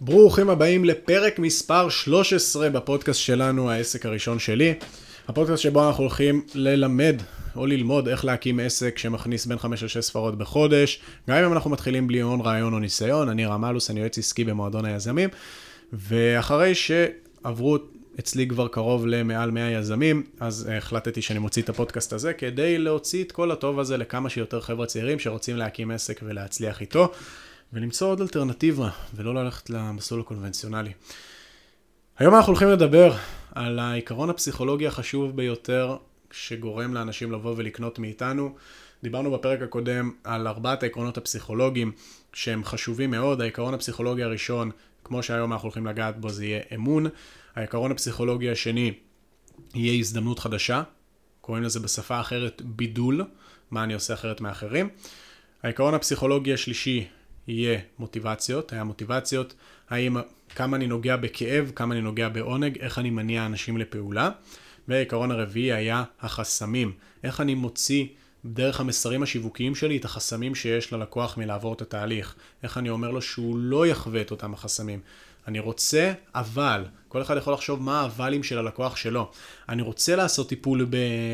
ברוכים הבאים לפרק מספר 13 בפודקאסט שלנו, העסק הראשון שלי. הפודקאסט שבו אנחנו הולכים ללמד או ללמוד איך להקים עסק שמכניס בין 5 ל-6 ספרות בחודש. גם אם אנחנו מתחילים בלי הון, רעיון או ניסיון, אני רם אלוס, אני יועץ עסקי במועדון היזמים. ואחרי שעברו אצלי כבר קרוב למעל 100 יזמים, אז החלטתי שאני מוציא את הפודקאסט הזה כדי להוציא את כל הטוב הזה לכמה שיותר חבר'ה צעירים שרוצים להקים עסק ולהצליח איתו. ולמצוא עוד אלטרנטיבה, ולא ללכת למסלול הקונבנציונלי. היום אנחנו הולכים לדבר על העיקרון הפסיכולוגי החשוב ביותר שגורם לאנשים לבוא ולקנות מאיתנו. דיברנו בפרק הקודם על ארבעת העקרונות הפסיכולוגיים שהם חשובים מאוד. העיקרון הפסיכולוגי הראשון, כמו שהיום אנחנו הולכים לגעת בו, זה יהיה אמון. העיקרון הפסיכולוגי השני יהיה הזדמנות חדשה. קוראים לזה בשפה אחרת בידול, מה אני עושה אחרת מאחרים. העיקרון הפסיכולוגי השלישי יהיה מוטיבציות, היה מוטיבציות, האם, כמה אני נוגע בכאב, כמה אני נוגע בעונג, איך אני מניע אנשים לפעולה. והעיקרון הרביעי היה החסמים, איך אני מוציא דרך המסרים השיווקיים שלי את החסמים שיש ללקוח מלעבור את התהליך, איך אני אומר לו שהוא לא יחווה את אותם החסמים. אני רוצה, אבל, כל אחד יכול לחשוב מה האבלים של הלקוח שלו. אני רוצה לעשות טיפול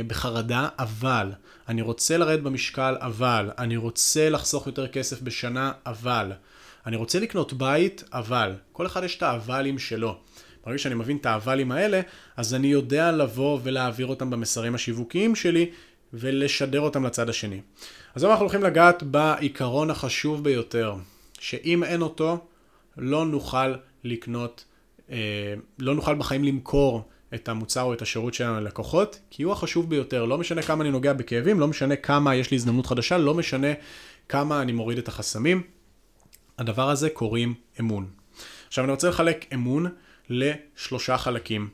בחרדה, אבל. אני רוצה לרדת במשקל, אבל. אני רוצה לחסוך יותר כסף בשנה, אבל. אני רוצה לקנות בית, אבל. כל אחד יש את האבלים שלו. ברגע שאני מבין את האבלים האלה, אז אני יודע לבוא ולהעביר אותם במסרים השיווקיים שלי ולשדר אותם לצד השני. אז היום אנחנו הולכים לגעת בעיקרון החשוב ביותר, שאם אין אותו, לא נוכל לקנות, אה, לא נוכל בחיים למכור את המוצר או את השירות שלנו ללקוחות, כי הוא החשוב ביותר. לא משנה כמה אני נוגע בכאבים, לא משנה כמה יש לי הזדמנות חדשה, לא משנה כמה אני מוריד את החסמים. הדבר הזה קוראים אמון. עכשיו אני רוצה לחלק אמון לשלושה חלקים.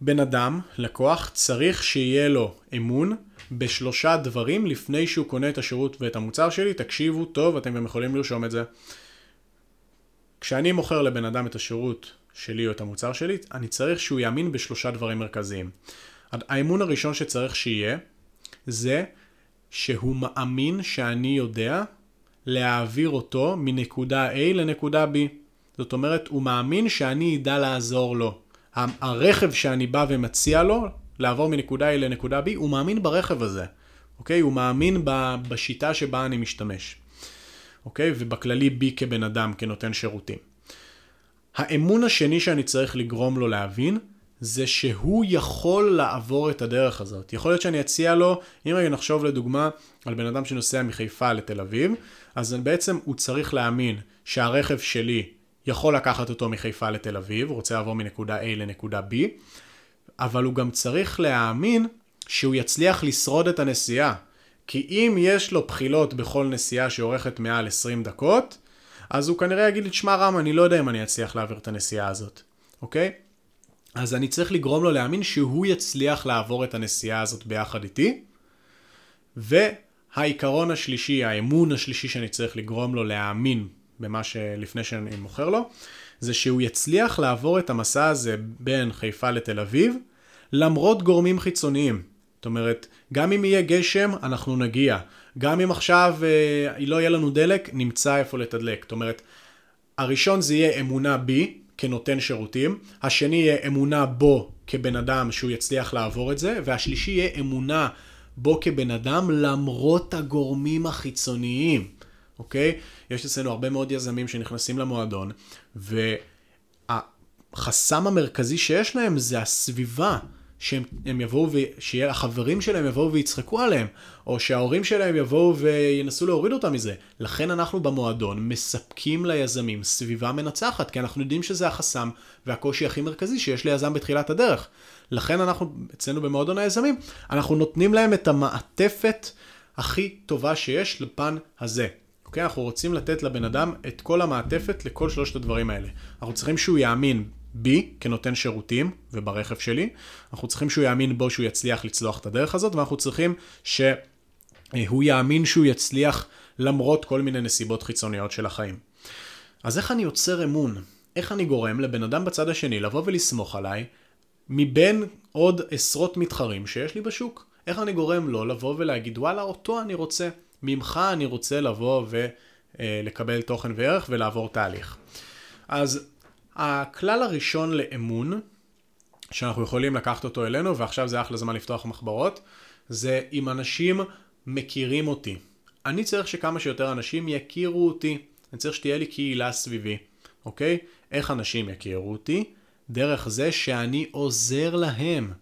בן אדם, לקוח, צריך שיהיה לו אמון בשלושה דברים לפני שהוא קונה את השירות ואת המוצר שלי. תקשיבו טוב, אתם גם יכולים לרשום את זה. כשאני מוכר לבן אדם את השירות שלי או את המוצר שלי, אני צריך שהוא יאמין בשלושה דברים מרכזיים. האמון הראשון שצריך שיהיה, זה שהוא מאמין שאני יודע להעביר אותו מנקודה A לנקודה B. זאת אומרת, הוא מאמין שאני אדע לעזור לו. הרכב שאני בא ומציע לו לעבור מנקודה A לנקודה B, הוא מאמין ברכב הזה, אוקיי? הוא מאמין בשיטה שבה אני משתמש. אוקיי? ובכללי בי כבן אדם, כנותן שירותים. האמון השני שאני צריך לגרום לו להבין, זה שהוא יכול לעבור את הדרך הזאת. יכול להיות שאני אציע לו, אם רגע נחשוב לדוגמה על בן אדם שנוסע מחיפה לתל אביב, אז בעצם הוא צריך להאמין שהרכב שלי יכול לקחת אותו מחיפה לתל אביב, הוא רוצה לעבור מנקודה A לנקודה B, אבל הוא גם צריך להאמין שהוא יצליח לשרוד את הנסיעה. כי אם יש לו בחילות בכל נסיעה שאורכת מעל 20 דקות, אז הוא כנראה יגיד לי, תשמע רם, אני לא יודע אם אני אצליח להעביר את הנסיעה הזאת, אוקיי? אז אני צריך לגרום לו להאמין שהוא יצליח לעבור את הנסיעה הזאת ביחד איתי. והעיקרון השלישי, האמון השלישי שאני צריך לגרום לו להאמין במה שלפני שאני מוכר לו, זה שהוא יצליח לעבור את המסע הזה בין חיפה לתל אביב, למרות גורמים חיצוניים. אומרת, גם אם יהיה גשם, אנחנו נגיע. גם אם עכשיו אה, לא יהיה לנו דלק, נמצא איפה לתדלק. זאת אומרת, הראשון זה יהיה אמונה בי כנותן שירותים, השני יהיה אמונה בו כבן אדם שהוא יצליח לעבור את זה, והשלישי יהיה אמונה בו כבן אדם למרות הגורמים החיצוניים, אוקיי? יש אצלנו הרבה מאוד יזמים שנכנסים למועדון, והחסם המרכזי שיש להם זה הסביבה. שהם יבואו ושהחברים שלהם יבואו ויצחקו עליהם, או שההורים שלהם יבואו וינסו להוריד אותם מזה. לכן אנחנו במועדון מספקים ליזמים סביבה מנצחת, כי אנחנו יודעים שזה החסם והקושי הכי מרכזי שיש ליזם בתחילת הדרך. לכן אנחנו, אצלנו במועדון היזמים, אנחנו נותנים להם את המעטפת הכי טובה שיש לפן הזה. אוקיי? אנחנו רוצים לתת לבן אדם את כל המעטפת לכל שלושת הדברים האלה. אנחנו צריכים שהוא יאמין בי כנותן שירותים וברכב שלי. אנחנו צריכים שהוא יאמין בו שהוא יצליח לצלוח את הדרך הזאת, ואנחנו צריכים שהוא יאמין שהוא יצליח למרות כל מיני נסיבות חיצוניות של החיים. אז איך אני יוצר אמון? איך אני גורם לבן אדם בצד השני לבוא ולסמוך עליי מבין עוד עשרות מתחרים שיש לי בשוק? איך אני גורם לו לבוא ולהגיד וואלה אותו אני רוצה, ממך אני רוצה לבוא ולקבל תוכן וערך ולעבור תהליך. אז הכלל הראשון לאמון, שאנחנו יכולים לקחת אותו אלינו, ועכשיו זה אחלה זמן לפתוח מחברות, זה אם אנשים מכירים אותי. אני צריך שכמה שיותר אנשים יכירו אותי. אני צריך שתהיה לי קהילה סביבי, אוקיי? איך אנשים יכירו אותי? דרך זה שאני עוזר להם.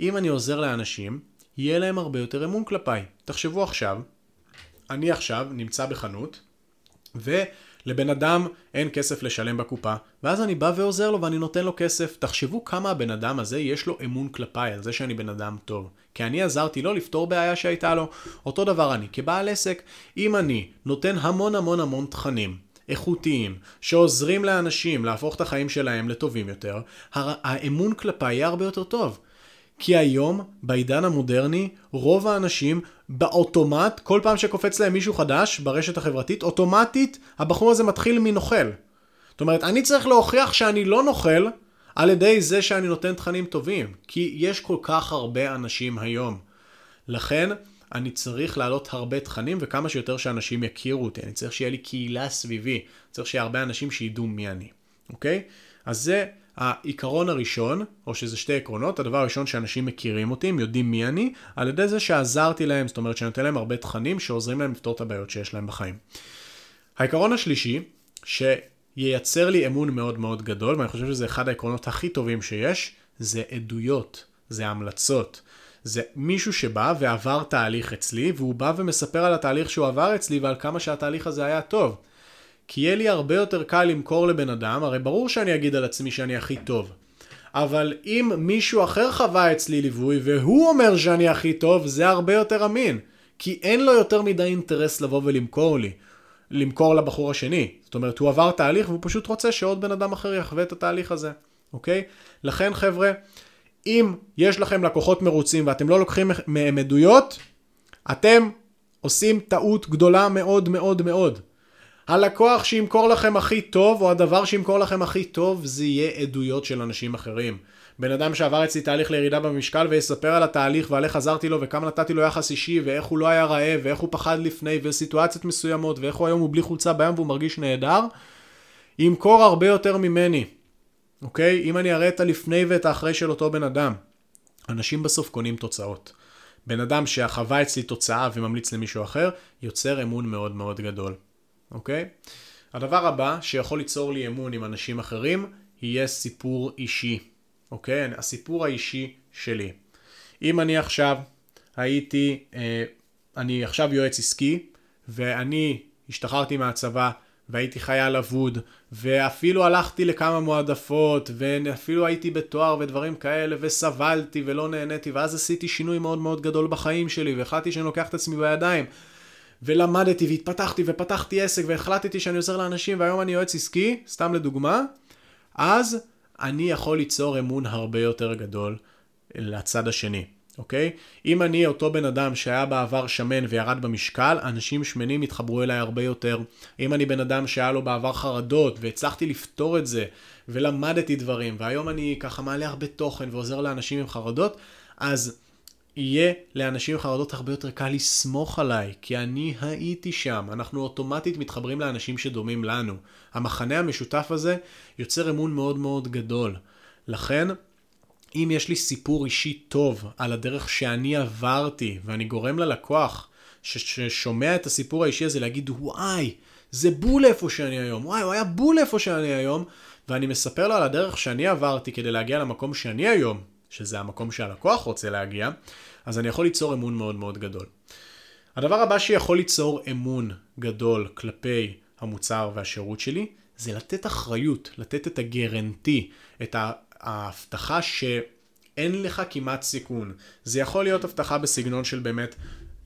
אם אני עוזר לאנשים, יהיה להם הרבה יותר אמון כלפיי. תחשבו עכשיו, אני עכשיו נמצא בחנות, ולבן אדם אין כסף לשלם בקופה, ואז אני בא ועוזר לו ואני נותן לו כסף. תחשבו כמה הבן אדם הזה יש לו אמון כלפיי, על זה שאני בן אדם טוב. כי אני עזרתי לו לפתור בעיה שהייתה לו. אותו דבר אני, כבעל עסק, אם אני נותן המון המון המון תכנים, איכותיים, שעוזרים לאנשים להפוך את החיים שלהם לטובים יותר, האמון כלפיי יהיה הרבה יותר טוב. כי היום, בעידן המודרני, רוב האנשים באוטומט, כל פעם שקופץ להם מישהו חדש ברשת החברתית, אוטומטית הבחור הזה מתחיל מנוכל. זאת אומרת, אני צריך להוכיח שאני לא נוכל על ידי זה שאני נותן תכנים טובים. כי יש כל כך הרבה אנשים היום. לכן, אני צריך להעלות הרבה תכנים וכמה שיותר שאנשים יכירו אותי. אני צריך שיהיה לי קהילה סביבי. צריך שיהיה הרבה אנשים שידעו מי אני, אוקיי? אז זה העיקרון הראשון, או שזה שתי עקרונות, הדבר הראשון שאנשים מכירים אותי, הם יודעים מי אני, על ידי זה שעזרתי להם, זאת אומרת שאני נותן להם הרבה תכנים שעוזרים להם לפתור את הבעיות שיש להם בחיים. העיקרון השלישי, שייצר לי אמון מאוד מאוד גדול, ואני חושב שזה אחד העקרונות הכי טובים שיש, זה עדויות, זה המלצות. זה מישהו שבא ועבר תהליך אצלי, והוא בא ומספר על התהליך שהוא עבר אצלי ועל כמה שהתהליך הזה היה טוב. כי יהיה לי הרבה יותר קל למכור לבן אדם, הרי ברור שאני אגיד על עצמי שאני הכי טוב. אבל אם מישהו אחר חווה אצלי ליווי והוא אומר שאני הכי טוב, זה הרבה יותר אמין. כי אין לו יותר מדי אינטרס לבוא ולמכור לי. למכור לבחור השני. זאת אומרת, הוא עבר תהליך והוא פשוט רוצה שעוד בן אדם אחר יחווה את התהליך הזה, אוקיי? לכן חבר'ה, אם יש לכם לקוחות מרוצים ואתם לא לוקחים מהם עדויות, אתם עושים טעות גדולה מאוד מאוד מאוד. הלקוח שימכור לכם הכי טוב, או הדבר שימכור לכם הכי טוב, זה יהיה עדויות של אנשים אחרים. בן אדם שעבר אצלי תהליך לירידה במשקל ויספר על התהליך ועל איך עזרתי לו וכמה נתתי לו יחס אישי ואיך הוא לא היה רעב ואיך הוא פחד לפני וסיטואציות מסוימות ואיך הוא היום הוא בלי חולצה בים והוא מרגיש נהדר, ימכור הרבה יותר ממני, אוקיי? אם אני אראה את הלפני ואת האחרי של אותו בן אדם. אנשים בסוף קונים תוצאות. בן אדם שחווה אצלי תוצאה וממליץ למישהו אחר, יוצר אמון מאוד מאוד גדול. אוקיי? הדבר הבא שיכול ליצור לי אמון עם אנשים אחרים, יהיה סיפור אישי, אוקיי? הסיפור האישי שלי. אם אני עכשיו הייתי, אה, אני עכשיו יועץ עסקי, ואני השתחררתי מהצבא, והייתי חייל אבוד, ואפילו הלכתי לכמה מועדפות, ואפילו הייתי בתואר ודברים כאלה, וסבלתי ולא נהניתי, ואז עשיתי שינוי מאוד מאוד גדול בחיים שלי, והחלטתי שאני לוקח את עצמי בידיים. ולמדתי והתפתחתי ופתחתי עסק והחלטתי שאני עוזר לאנשים והיום אני יועץ עסקי, סתם לדוגמה, אז אני יכול ליצור אמון הרבה יותר גדול לצד השני, אוקיי? אם אני אותו בן אדם שהיה בעבר שמן וירד במשקל, אנשים שמנים יתחברו אליי הרבה יותר. אם אני בן אדם שהיה לו בעבר חרדות והצלחתי לפתור את זה ולמדתי דברים והיום אני ככה מעלה הרבה תוכן ועוזר לאנשים עם חרדות, אז יהיה לאנשים חרדות הרבה יותר קל לסמוך עליי, כי אני הייתי שם. אנחנו אוטומטית מתחברים לאנשים שדומים לנו. המחנה המשותף הזה יוצר אמון מאוד מאוד גדול. לכן, אם יש לי סיפור אישי טוב על הדרך שאני עברתי, ואני גורם ללקוח ששומע את הסיפור האישי הזה להגיד, וואי, זה בול איפה שאני היום, וואי, הוא היה בול איפה שאני היום, ואני מספר לו על הדרך שאני עברתי כדי להגיע למקום שאני היום, שזה המקום שהלקוח רוצה להגיע, אז אני יכול ליצור אמון מאוד מאוד גדול. הדבר הבא שיכול ליצור אמון גדול כלפי המוצר והשירות שלי, זה לתת אחריות, לתת את הגרנטי, את ההבטחה שאין לך כמעט סיכון. זה יכול להיות הבטחה בסגנון של באמת,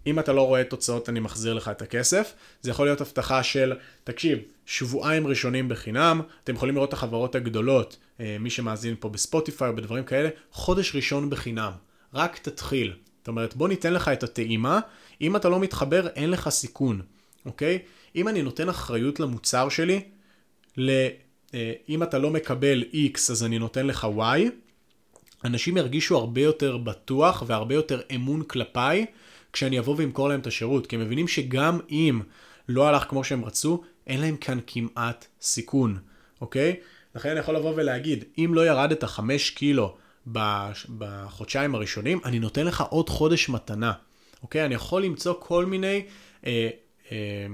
אם אתה לא רואה תוצאות אני מחזיר לך את הכסף. זה יכול להיות הבטחה של, תקשיב, שבועיים ראשונים בחינם, אתם יכולים לראות את החברות הגדולות, אה, מי שמאזין פה בספוטיפיי או בדברים כאלה, חודש ראשון בחינם. רק תתחיל. זאת אומרת, בוא ניתן לך את הטעימה, אם אתה לא מתחבר, אין לך סיכון, אוקיי? אם אני נותן אחריות למוצר שלי, ל... אה, אם אתה לא מקבל X אז אני נותן לך Y, אנשים ירגישו הרבה יותר בטוח והרבה יותר אמון כלפיי כשאני אבוא ואמכור להם את השירות, כי הם מבינים שגם אם לא הלך כמו שהם רצו, אין להם כאן כמעט סיכון, אוקיי? לכן אני יכול לבוא ולהגיד, אם לא ירדת חמש קילו בחודשיים הראשונים, אני נותן לך עוד חודש מתנה, אוקיי? אני יכול למצוא כל מיני אה, אה,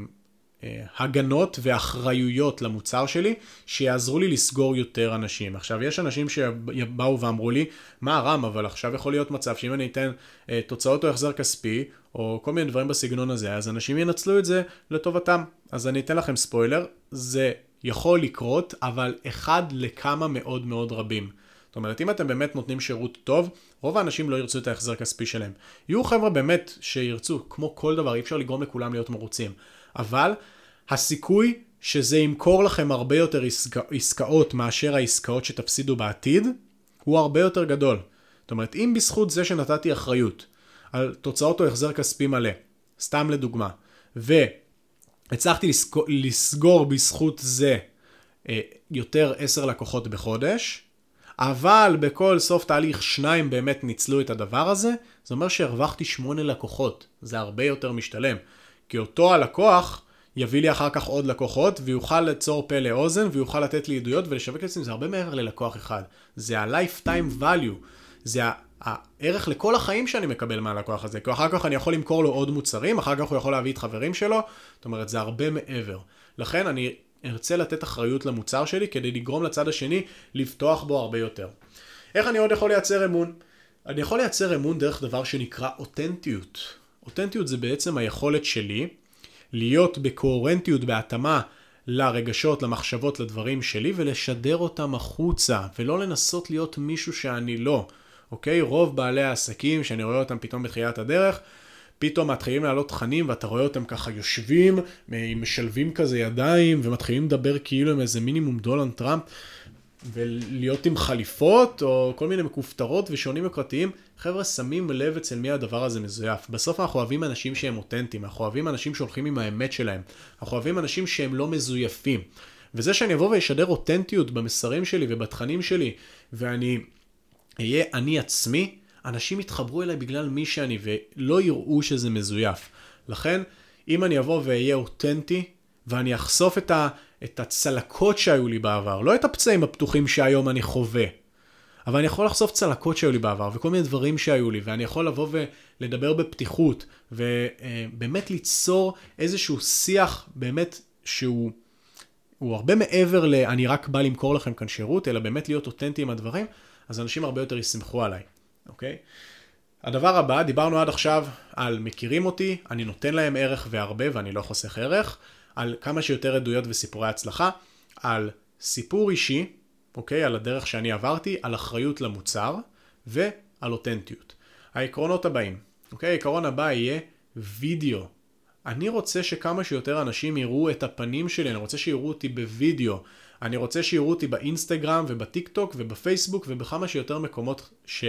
הגנות ואחריויות למוצר שלי, שיעזרו לי לסגור יותר אנשים. עכשיו, יש אנשים שבאו ואמרו לי, מה רם, אבל עכשיו יכול להיות מצב שאם אני אתן אה, תוצאות או החזר כספי, או כל מיני דברים בסגנון הזה, אז אנשים ינצלו את זה לטובתם. אז אני אתן לכם ספוילר, זה יכול לקרות, אבל אחד לכמה מאוד מאוד רבים. זאת אומרת, אם אתם באמת נותנים שירות טוב, רוב האנשים לא ירצו את ההחזר כספי שלהם. יהיו חבר'ה באמת שירצו, כמו כל דבר, אי אפשר לגרום לכולם להיות מרוצים. אבל הסיכוי שזה ימכור לכם הרבה יותר עסקא, עסקאות מאשר העסקאות שתפסידו בעתיד, הוא הרבה יותר גדול. זאת אומרת, אם בזכות זה שנתתי אחריות על תוצאות או החזר כספי מלא, סתם לדוגמה, והצלחתי לסגור, לסגור בזכות זה אה, יותר עשר לקוחות בחודש, אבל בכל סוף תהליך שניים באמת ניצלו את הדבר הזה, זה אומר שהרווחתי שמונה לקוחות, זה הרבה יותר משתלם. כי אותו הלקוח יביא לי אחר כך עוד לקוחות, ויוכל ליצור פה לאוזן, ויוכל לתת לי עדויות ולשווק לעצמי, זה הרבה מעבר ללקוח אחד. זה ה-lifetime value, זה הערך לכל החיים שאני מקבל מהלקוח הזה, כי אחר כך אני יכול למכור לו עוד מוצרים, אחר כך הוא יכול להביא את חברים שלו, זאת אומרת, זה הרבה מעבר. לכן אני ארצה לתת אחריות למוצר שלי כדי לגרום לצד השני לפתוח בו הרבה יותר. איך אני עוד יכול לייצר אמון? אני יכול לייצר אמון דרך דבר שנקרא אותנטיות. אותנטיות זה בעצם היכולת שלי להיות בקוהרנטיות, בהתאמה לרגשות, למחשבות, לדברים שלי ולשדר אותם החוצה ולא לנסות להיות מישהו שאני לא. אוקיי? רוב בעלי העסקים שאני רואה אותם פתאום בתחילת הדרך פתאום מתחילים לעלות תכנים ואתה רואה אותם ככה יושבים, משלבים כזה ידיים ומתחילים לדבר כאילו עם איזה מינימום דולנד טראמפ ולהיות עם חליפות או כל מיני מכופתרות ושעונים יוקרתיים. חבר'ה, שמים לב אצל מי הדבר הזה מזויף. בסוף אנחנו אוהבים אנשים שהם אותנטיים, אנחנו אוהבים אנשים שהולכים עם האמת שלהם, אנחנו אוהבים אנשים שהם לא מזויפים. וזה שאני אבוא ואשדר אותנטיות במסרים שלי ובתכנים שלי, ואני אהיה אני עצמי, אנשים יתחברו אליי בגלל מי שאני ולא יראו שזה מזויף. לכן, אם אני אבוא ואהיה אותנטי, ואני אחשוף את, ה, את הצלקות שהיו לי בעבר, לא את הפצעים הפתוחים שהיום אני חווה, אבל אני יכול לחשוף צלקות שהיו לי בעבר, וכל מיני דברים שהיו לי, ואני יכול לבוא ולדבר בפתיחות, ובאמת ליצור איזשהו שיח באמת שהוא הוא הרבה מעבר ל... אני רק בא למכור לכם כאן שירות, אלא באמת להיות אותנטי עם הדברים, אז אנשים הרבה יותר יסמכו עליי. אוקיי? הדבר הבא, דיברנו עד עכשיו על מכירים אותי, אני נותן להם ערך והרבה ואני לא חוסך ערך, על כמה שיותר עדויות וסיפורי הצלחה, על סיפור אישי, אוקיי? על הדרך שאני עברתי, על אחריות למוצר ועל אותנטיות. העקרונות הבאים, אוקיי? העקרון הבא יהיה וידאו. אני רוצה שכמה שיותר אנשים יראו את הפנים שלי, אני רוצה שיראו אותי בווידאו. אני רוצה שיראו אותי באינסטגרם ובטיק טוק ובפייסבוק ובכמה שיותר מקומות ש...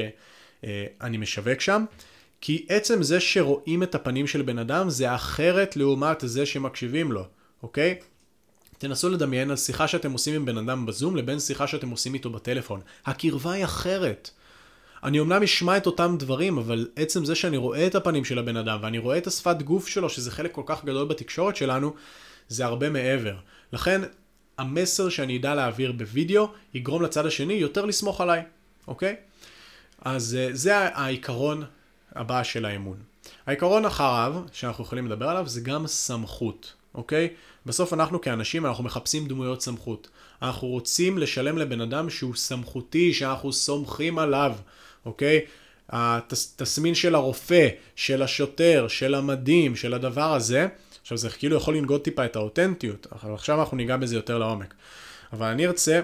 אה, משווק שם, כי עצם זה שרואים את הפנים של בן אדם זה אחרת לעומת זה שמקשיבים לו, אוקיי? תנסו לדמיין על שיחה שאתם עושים עם בן אדם בזום לבין שיחה שאתם עושים איתו בטלפון. הקרבה היא אחרת. אני אומנם אשמע את אותם דברים, אבל עצם זה שאני רואה את הפנים של הבן אדם ואני רואה את השפת גוף שלו, שזה חלק כל כך גדול בתקשורת שלנו, זה הרבה מעבר. לכן, המסר שאני אדע להעביר בווידאו יגרום לצד השני יותר לסמוך עליי, אוקיי? אז אה, זה העיקרון הבא של האמון. העיקרון אחריו, שאנחנו יכולים לדבר עליו, זה גם סמכות, אוקיי? בסוף אנחנו כאנשים, אנחנו מחפשים דמויות סמכות. אנחנו רוצים לשלם לבן אדם שהוא סמכותי, שאנחנו סומכים עליו, אוקיי? התסמין של הרופא, של השוטר, של המדים, של הדבר הזה, עכשיו זה כאילו יכול לנגוד טיפה את האותנטיות, אבל עכשיו אנחנו ניגע בזה יותר לעומק. אבל אני ארצה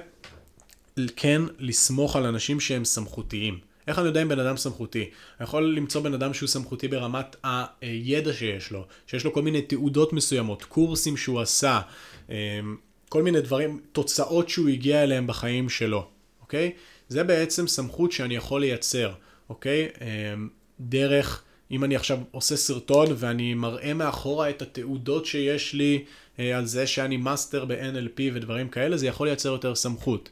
כן לסמוך על אנשים שהם סמכותיים. איך אני יודע אם בן אדם סמכותי? אני יכול למצוא בן אדם שהוא סמכותי ברמת הידע שיש לו, שיש לו כל מיני תעודות מסוימות, קורסים שהוא עשה, אמ, כל מיני דברים, תוצאות שהוא הגיע אליהם בחיים שלו, אוקיי? זה בעצם סמכות שאני יכול לייצר, אוקיי? אמ, דרך, אם אני עכשיו עושה סרטון ואני מראה מאחורה את התעודות שיש לי אה, על זה שאני מאסטר ב-NLP ודברים כאלה, זה יכול לייצר יותר סמכות.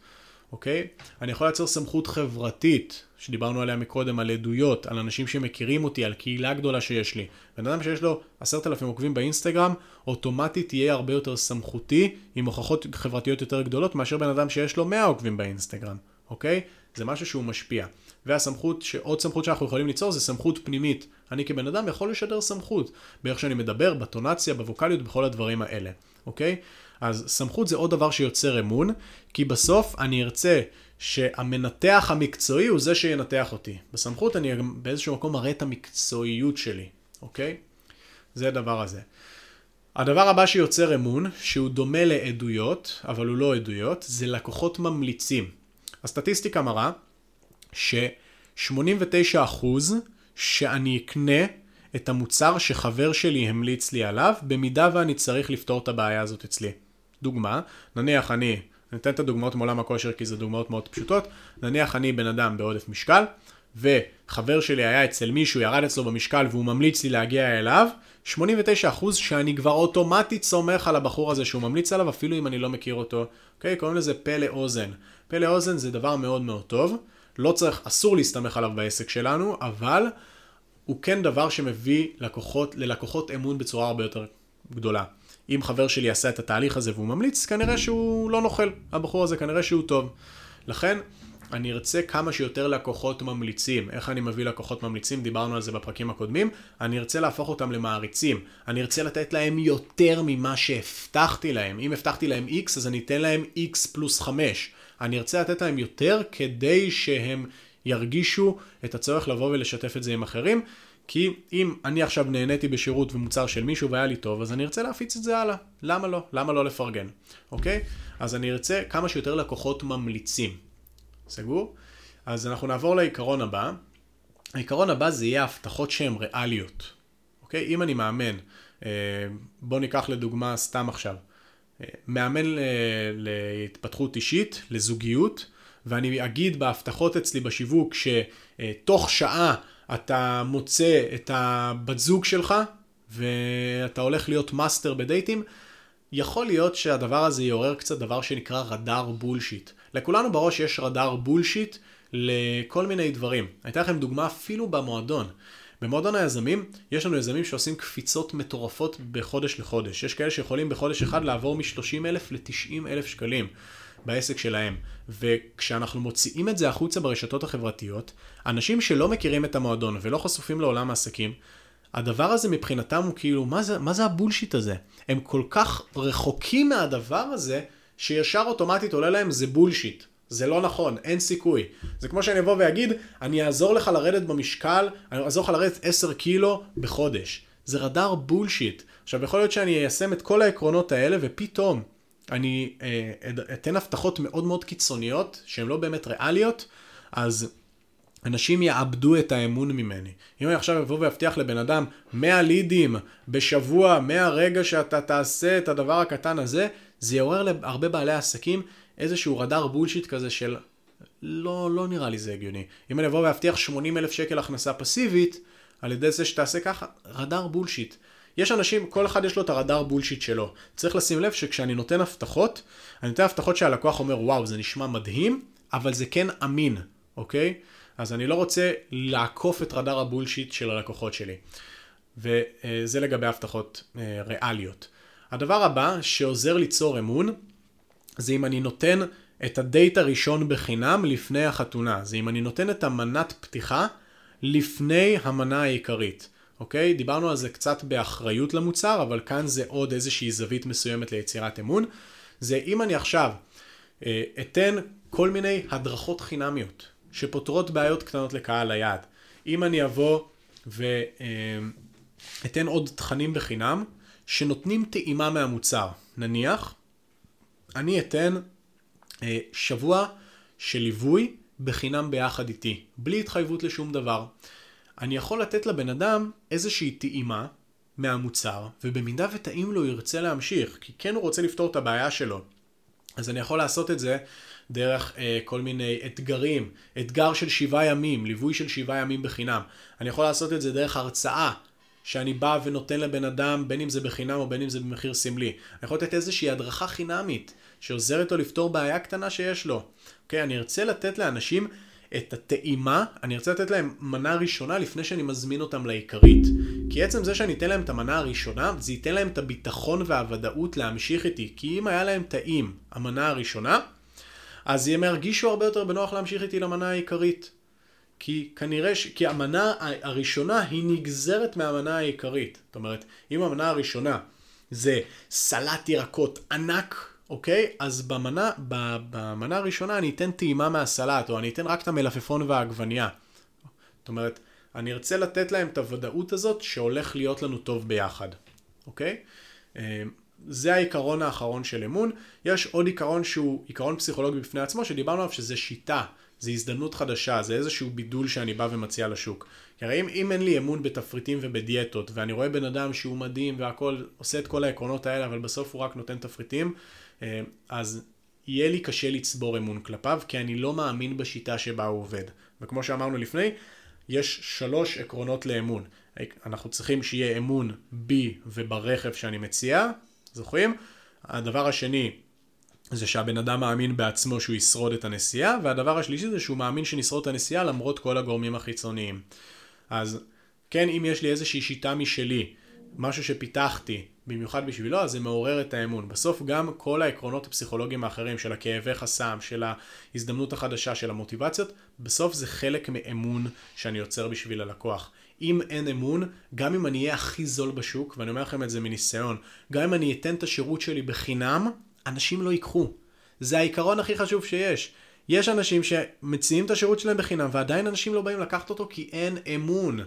אוקיי? אני יכול לייצר סמכות חברתית, שדיברנו עליה מקודם, על עדויות, על אנשים שמכירים אותי, על קהילה גדולה שיש לי. בן אדם שיש לו עשרת אלפים עוקבים באינסטגרם, אוטומטית יהיה הרבה יותר סמכותי, עם הוכחות חברתיות יותר גדולות, מאשר בן אדם שיש לו 100 עוקבים באינסטגרם, אוקיי? זה משהו שהוא משפיע. והסמכות, עוד סמכות שאנחנו יכולים ליצור זה סמכות פנימית. אני כבן אדם יכול לשדר סמכות, באיך שאני מדבר, בטונציה, בווקאליות, בכל הדברים האלה, אוקיי? אז סמכות זה עוד דבר שיוצר אמון, כי בסוף אני ארצה שהמנתח המקצועי הוא זה שינתח אותי. בסמכות אני באיזשהו מקום מראה את המקצועיות שלי, אוקיי? זה הדבר הזה. הדבר הבא שיוצר אמון, שהוא דומה לעדויות, אבל הוא לא עדויות, זה לקוחות ממליצים. הסטטיסטיקה מראה ש-89% שאני אקנה את המוצר שחבר שלי המליץ לי עליו, במידה ואני צריך לפתור את הבעיה הזאת אצלי. דוגמה, נניח אני, אני אתן את הדוגמאות מעולם הכושר כי זה דוגמאות מאוד פשוטות, נניח אני בן אדם בעודף משקל, וחבר שלי היה אצל מישהו, ירד אצלו במשקל והוא ממליץ לי להגיע אליו, 89% שאני כבר אוטומטית סומך על הבחור הזה שהוא ממליץ עליו, אפילו אם אני לא מכיר אותו. אוקיי? קוראים לזה פה לאוזן. פה לאוזן זה דבר מאוד מאוד טוב. לא צריך, אסור להסתמך עליו בעסק שלנו, אבל הוא כן דבר שמביא לקוחות, ללקוחות אמון בצורה הרבה יותר גדולה. אם חבר שלי יעשה את התהליך הזה והוא ממליץ, כנראה שהוא לא נוכל. הבחור הזה כנראה שהוא טוב. לכן, אני ארצה כמה שיותר לקוחות ממליצים. איך אני מביא לקוחות ממליצים? דיברנו על זה בפרקים הקודמים. אני ארצה להפוך אותם למעריצים. אני ארצה לתת להם יותר ממה שהבטחתי להם. אם הבטחתי להם X, אז אני אתן להם X פלוס 5. אני ארצה לתת להם יותר כדי שהם ירגישו את הצורך לבוא ולשתף את זה עם אחרים. כי אם אני עכשיו נהניתי בשירות ומוצר של מישהו והיה לי טוב, אז אני ארצה להפיץ את זה הלאה. למה לא? למה לא לפרגן? אוקיי? אז אני ארצה כמה שיותר לקוחות ממליצים. סגור? אז אנחנו נעבור לעיקרון הבא. העיקרון הבא זה יהיה הבטחות שהן ריאליות. אוקיי? אם אני מאמן, אה, בוא ניקח לדוגמה סתם עכשיו, אה, מאמן להתפתחות אישית, לזוגיות, ואני אגיד בהבטחות אצלי בשיווק שתוך שעה אתה מוצא את הבת זוג שלך ואתה הולך להיות מאסטר בדייטים, יכול להיות שהדבר הזה יעורר קצת דבר שנקרא רדאר bullshit. לכולנו בראש יש רדאר bullshit לכל מיני דברים. אתן לכם דוגמה אפילו במועדון. במועדון היזמים, יש לנו יזמים שעושים קפיצות מטורפות בחודש לחודש. יש כאלה שיכולים בחודש אחד לעבור מ-30 אלף ל-90 אלף שקלים בעסק שלהם. וכשאנחנו מוציאים את זה החוצה ברשתות החברתיות, אנשים שלא מכירים את המועדון ולא חשופים לעולם העסקים, הדבר הזה מבחינתם הוא כאילו, מה זה, מה זה הבולשיט הזה? הם כל כך רחוקים מהדבר הזה, שישר אוטומטית עולה להם זה בולשיט. זה לא נכון, אין סיכוי. זה כמו שאני אבוא ואגיד, אני אעזור לך לרדת במשקל, אני אעזור לך לרדת 10 קילו בחודש. זה רדאר בולשיט. עכשיו, יכול להיות שאני איישם את כל העקרונות האלה, ופתאום אני אה, אתן הבטחות מאוד מאוד קיצוניות, שהן לא באמת ריאליות, אז אנשים יאבדו את האמון ממני. אם אני עכשיו אבוא ואבטיח לבן אדם 100 לידים בשבוע, מהרגע שאתה תעשה את הדבר הקטן הזה, זה יעורר להרבה בעלי עסקים איזשהו רדאר bullshit כזה של לא, לא נראה לי זה הגיוני. אם אני אבוא ואבטיח 80 אלף שקל הכנסה פסיבית, על ידי זה שתעשה ככה, רדאר bullshit. יש אנשים, כל אחד יש לו את הרדאר bullshit שלו. צריך לשים לב שכשאני נותן הבטחות, אני נותן הבטחות שהלקוח אומר, וואו, זה נשמע מדהים, אבל זה כן אמין, אוקיי? אז אני לא רוצה לעקוף את רדאר הבולשיט של הלקוחות שלי. וזה לגבי הבטחות אה, ריאליות. הדבר הבא שעוזר ליצור אמון, זה אם אני נותן את הדייט הראשון בחינם לפני החתונה. זה אם אני נותן את המנת פתיחה לפני המנה העיקרית. אוקיי? דיברנו על זה קצת באחריות למוצר, אבל כאן זה עוד איזושהי זווית מסוימת ליצירת אמון. זה אם אני עכשיו אה, אתן כל מיני הדרכות חינמיות שפותרות בעיות קטנות לקהל היעד. אם אני אבוא ואתן עוד תכנים בחינם שנותנים טעימה מהמוצר. נניח, אני אתן אה, שבוע של ליווי בחינם ביחד איתי, בלי התחייבות לשום דבר. אני יכול לתת לבן אדם איזושהי טעימה מהמוצר, ובמידה וטעים לו ירצה להמשיך, כי כן הוא רוצה לפתור את הבעיה שלו. אז אני יכול לעשות את זה דרך אה, כל מיני אתגרים, אתגר של שבעה ימים, ליווי של שבעה ימים בחינם. אני יכול לעשות את זה דרך הרצאה שאני בא ונותן לבן אדם, בין אם זה בחינם או בין אם זה במחיר סמלי. אני יכול לתת איזושהי הדרכה חינמית, שעוזרת לו לפתור בעיה קטנה שיש לו. אוקיי, אני ארצה לתת לאנשים את הטעימה, אני ארצה לתת להם מנה ראשונה לפני שאני מזמין אותם לעיקרית. כי עצם זה שאני אתן להם את המנה הראשונה, זה ייתן להם את הביטחון והוודאות להמשיך איתי. כי אם היה להם טעים המנה הראשונה, אז הם ירגישו הרבה יותר בנוח להמשיך איתי למנה העיקרית. כי כנראה, ש... כי המנה הראשונה היא נגזרת מהמנה העיקרית. זאת אומרת, אם המנה הראשונה זה סלט ירקות ענק, אוקיי? אז במנה, במנה הראשונה אני אתן טעימה מהסלט, או אני אתן רק את המלפפון והעגבנייה. זאת אומרת, אני ארצה לתת להם את הוודאות הזאת שהולך להיות לנו טוב ביחד, אוקיי? זה העיקרון האחרון של אמון. יש עוד עיקרון שהוא עיקרון פסיכולוגי בפני עצמו, שדיברנו עליו שזה שיטה, זה הזדמנות חדשה, זה איזשהו בידול שאני בא ומציע לשוק. כי הרי אם, אם אין לי אמון בתפריטים ובדיאטות, ואני רואה בן אדם שהוא מדהים והכל, עושה את כל העקרונות האלה, אבל בסוף הוא רק נותן תפריטים, אה, אז יהיה לי קשה לצבור אמון כלפיו, כי אני לא מאמין בשיטה שבה הוא עובד. וכמו שאמרנו לפני, יש שלוש עקרונות לאמון. אנחנו צריכים שיהיה אמון בי וברכב שאני מציע, זוכרים? הדבר השני זה שהבן אדם מאמין בעצמו שהוא ישרוד את הנסיעה, והדבר השלישי זה שהוא מאמין שנשרוד את הנסיעה למרות כל הגורמים החיצוניים. אז כן, אם יש לי איזושהי שיטה משלי, משהו שפיתחתי במיוחד בשבילו, אז זה מעורר את האמון. בסוף גם כל העקרונות הפסיכולוגיים האחרים של הכאבי חסם, של ההזדמנות החדשה, של המוטיבציות, בסוף זה חלק מאמון שאני יוצר בשביל הלקוח. אם אין אמון, גם אם אני אהיה הכי זול בשוק, ואני אומר לכם את זה מניסיון, גם אם אני אתן את השירות שלי בחינם, אנשים לא ייקחו. זה העיקרון הכי חשוב שיש. יש אנשים שמציעים את השירות שלהם בחינם, ועדיין אנשים לא באים לקחת אותו כי אין אמון.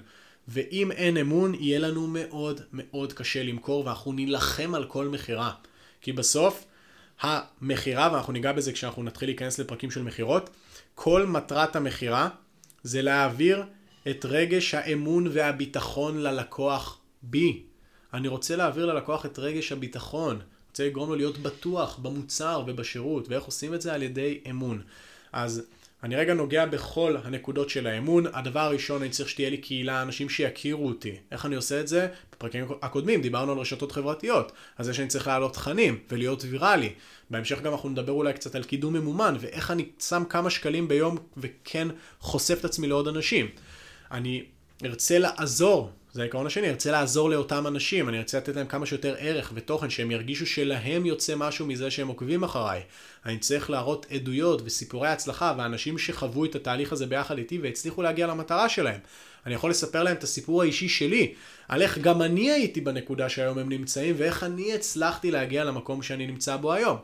ואם אין אמון, יהיה לנו מאוד מאוד קשה למכור, ואנחנו נילחם על כל מכירה. כי בסוף, המכירה, ואנחנו ניגע בזה כשאנחנו נתחיל להיכנס לפרקים של מכירות, כל מטרת המכירה זה להעביר את רגש האמון והביטחון ללקוח בי. אני רוצה להעביר ללקוח את רגש הביטחון. רוצה לגרום לו להיות בטוח במוצר ובשירות, ואיך עושים את זה? על ידי אמון. אז אני רגע נוגע בכל הנקודות של האמון. הדבר הראשון, אני צריך שתהיה לי קהילה, אנשים שיכירו אותי. איך אני עושה את זה? בפרקים הקודמים דיברנו על רשתות חברתיות. על זה שאני צריך להעלות תכנים ולהיות ויראלי. בהמשך גם אנחנו נדבר אולי קצת על קידום ממומן, ואיך אני שם כמה שקלים ביום וכן חושף את עצמי לעוד אנשים. אני ארצה לעזור זה העיקרון השני, ארצה לעזור לאותם אנשים, אני ארצה לתת להם כמה שיותר ערך ותוכן, שהם ירגישו שלהם יוצא משהו מזה שהם עוקבים אחריי. אני צריך להראות עדויות וסיפורי הצלחה ואנשים שחוו את התהליך הזה ביחד איתי והצליחו להגיע למטרה שלהם. אני יכול לספר להם את הסיפור האישי שלי, על איך גם אני הייתי בנקודה שהיום הם נמצאים ואיך אני הצלחתי להגיע למקום שאני נמצא בו היום.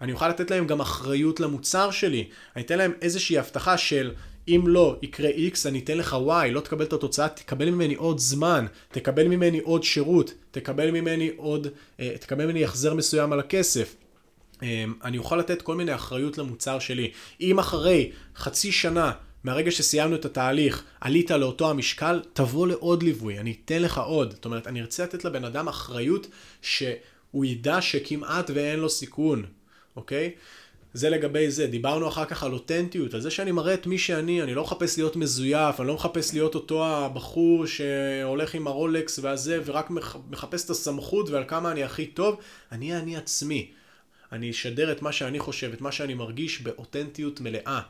אני אוכל לתת להם גם אחריות למוצר שלי. אני אתן להם איזושהי הבטחה של אם לא יקרה X, אני אתן לך Y, לא תקבל את התוצאה, תקבל ממני עוד זמן, תקבל ממני עוד שירות, תקבל ממני עוד, אה, תקבל ממני החזר מסוים על הכסף. אה, אני אוכל לתת כל מיני אחריות למוצר שלי. אם אחרי חצי שנה מהרגע שסיימנו את התהליך, עלית לאותו המשקל, תבוא לעוד ליווי, אני אתן לך עוד. זאת אומרת, אני ארצה לתת לבן אדם אחריות שהוא ידע שכמעט ואין לו סיכון, אוקיי? זה לגבי זה. דיברנו אחר כך על אותנטיות, על זה שאני מראה את מי שאני, אני לא מחפש להיות מזויף, אני לא מחפש להיות אותו הבחור שהולך עם הרולקס והזה, ורק מחפש את הסמכות ועל כמה אני הכי טוב. אני אני עצמי. אני אשדר את מה שאני חושב, את מה שאני מרגיש באותנטיות מלאה.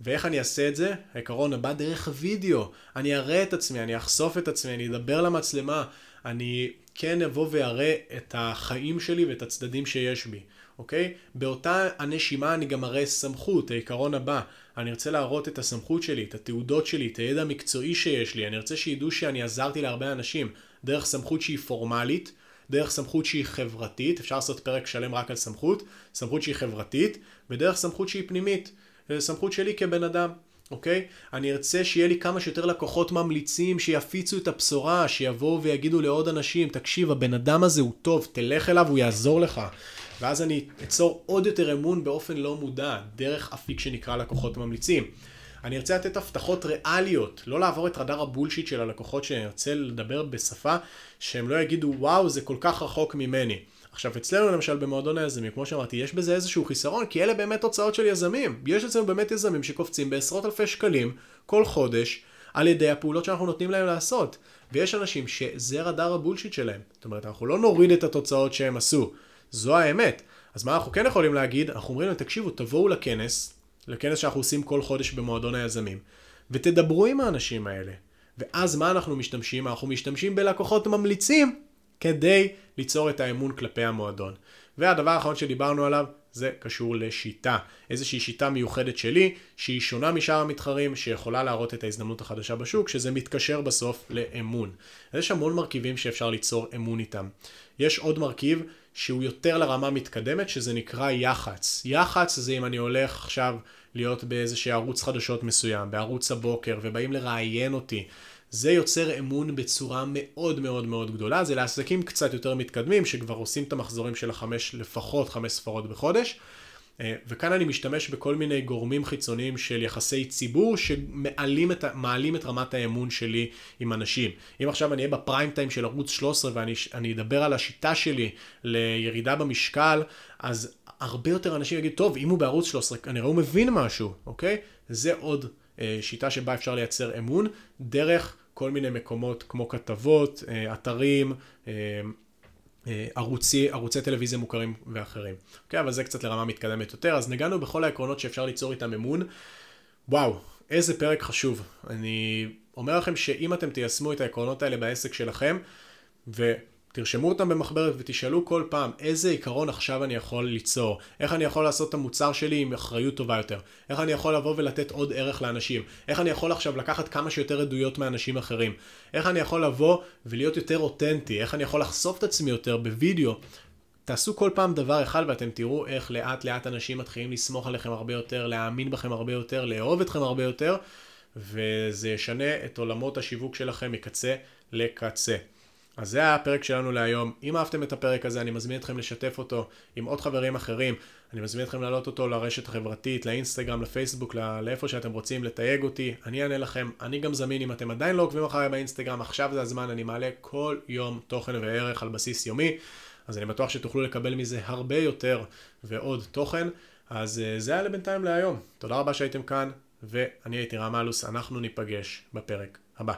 ואיך אני אעשה את זה? העיקרון הבא דרך וידאו. אני אראה את עצמי, אני אחשוף את עצמי, אני אדבר למצלמה, אני כן אבוא ואראה את החיים שלי ואת הצדדים שיש בי. אוקיי? באותה הנשימה אני גם אראה סמכות, העיקרון הבא. אני ארצה להראות את הסמכות שלי, את התעודות שלי, את הידע המקצועי שיש לי. אני ארצה שידעו שאני עזרתי להרבה אנשים דרך סמכות שהיא פורמלית, דרך סמכות שהיא חברתית, אפשר לעשות פרק שלם רק על סמכות, סמכות שהיא חברתית, ודרך סמכות שהיא פנימית, סמכות שלי כבן אדם. אוקיי? אני ארצה שיהיה לי כמה שיותר לקוחות ממליצים שיפיצו את הבשורה, שיבואו ויגידו לעוד אנשים, תקשיב, הבן אדם הזה הוא טוב, תלך אליו, הוא יעזור לך. ואז אני אצור עוד יותר אמון באופן לא מודע, דרך אפיק שנקרא לקוחות ממליצים. אני ארצה לתת הבטחות ריאליות, לא לעבור את רדאר הבולשיט של הלקוחות שאני ארצה לדבר בשפה שהם לא יגידו וואו זה כל כך רחוק ממני. עכשיו אצלנו למשל במועדון היזמים, כמו שאמרתי, יש בזה איזשהו חיסרון, כי אלה באמת תוצאות של יזמים. יש אצלנו באמת יזמים שקופצים בעשרות אלפי שקלים כל חודש על ידי הפעולות שאנחנו נותנים להם לעשות. ויש אנשים שזה רדאר הבולשיט שלהם. זאת אומרת, אנחנו לא נוריד את התוצאות שהם עשו. זו האמת. אז מה אנחנו כן יכולים להגיד? אנחנו אומרים להם, תקשיבו, תבואו לכנס, לכנס שאנחנו עושים כל חודש במועדון היזמים, ותדברו עם האנשים האלה. ואז מה אנחנו משתמשים? אנחנו משתמשים בלקוחות ממליצים כדי ליצור את האמון כלפי המועדון. והדבר האחרון שדיברנו עליו זה קשור לשיטה. איזושהי שיטה מיוחדת שלי, שהיא שונה משאר המתחרים, שיכולה להראות את ההזדמנות החדשה בשוק, שזה מתקשר בסוף לאמון. אז יש המון מרכיבים שאפשר ליצור אמון איתם. יש עוד מרכיב שהוא יותר לרמה מתקדמת, שזה נקרא יח"צ. יח"צ זה אם אני הולך עכשיו להיות באיזשהו ערוץ חדשות מסוים, בערוץ הבוקר, ובאים לראיין אותי. זה יוצר אמון בצורה מאוד מאוד מאוד גדולה, זה לעסקים קצת יותר מתקדמים, שכבר עושים את המחזורים של החמש, לפחות חמש ספרות בחודש. אה, וכאן אני משתמש בכל מיני גורמים חיצוניים של יחסי ציבור שמעלים את, את רמת האמון שלי עם אנשים. אם עכשיו אני אהיה בפריים טיים של ערוץ 13 ואני אדבר על השיטה שלי לירידה במשקל, אז הרבה יותר אנשים יגידו, טוב, אם הוא בערוץ 13, כנראה הוא מבין משהו, אוקיי? זה עוד שיטה שבה אפשר לייצר אמון דרך כל מיני מקומות כמו כתבות, אה, אתרים, אה, ערוצי, ערוצי טלוויזיה מוכרים ואחרים. אוקיי, אבל זה קצת לרמה מתקדמת יותר. אז נגענו בכל העקרונות שאפשר ליצור איתם אמון. וואו, איזה פרק חשוב. אני אומר לכם שאם אתם תיישמו את העקרונות האלה בעסק שלכם, ו... תרשמו אותם במחברת ותשאלו כל פעם איזה עיקרון עכשיו אני יכול ליצור, איך אני יכול לעשות את המוצר שלי עם אחריות טובה יותר, איך אני יכול לבוא ולתת עוד ערך לאנשים, איך אני יכול עכשיו לקחת כמה שיותר עדויות מאנשים אחרים, איך אני יכול לבוא ולהיות יותר אותנטי, איך אני יכול לחשוף את עצמי יותר בווידאו. תעשו כל פעם דבר אחד ואתם תראו איך לאט לאט אנשים מתחילים לסמוך עליכם הרבה יותר, להאמין בכם הרבה יותר, לאהוב אתכם הרבה יותר, וזה ישנה את עולמות השיווק שלכם מקצה לקצה. אז זה היה הפרק שלנו להיום. אם אהבתם את הפרק הזה, אני מזמין אתכם לשתף אותו עם עוד חברים אחרים. אני מזמין אתכם להעלות אותו לרשת החברתית, לאינסטגרם, לפייסבוק, לאיפה שאתם רוצים, לתייג אותי. אני אענה לכם. אני גם זמין אם אתם עדיין לא עוקבים אחריי באינסטגרם, עכשיו זה הזמן, אני מעלה כל יום תוכן וערך על בסיס יומי. אז אני בטוח שתוכלו לקבל מזה הרבה יותר ועוד תוכן. אז אה, זה היה לבינתיים להיום. תודה רבה שהייתם כאן, ואני הייתי רם אלוס, אנחנו ניפגש בפרק הבא.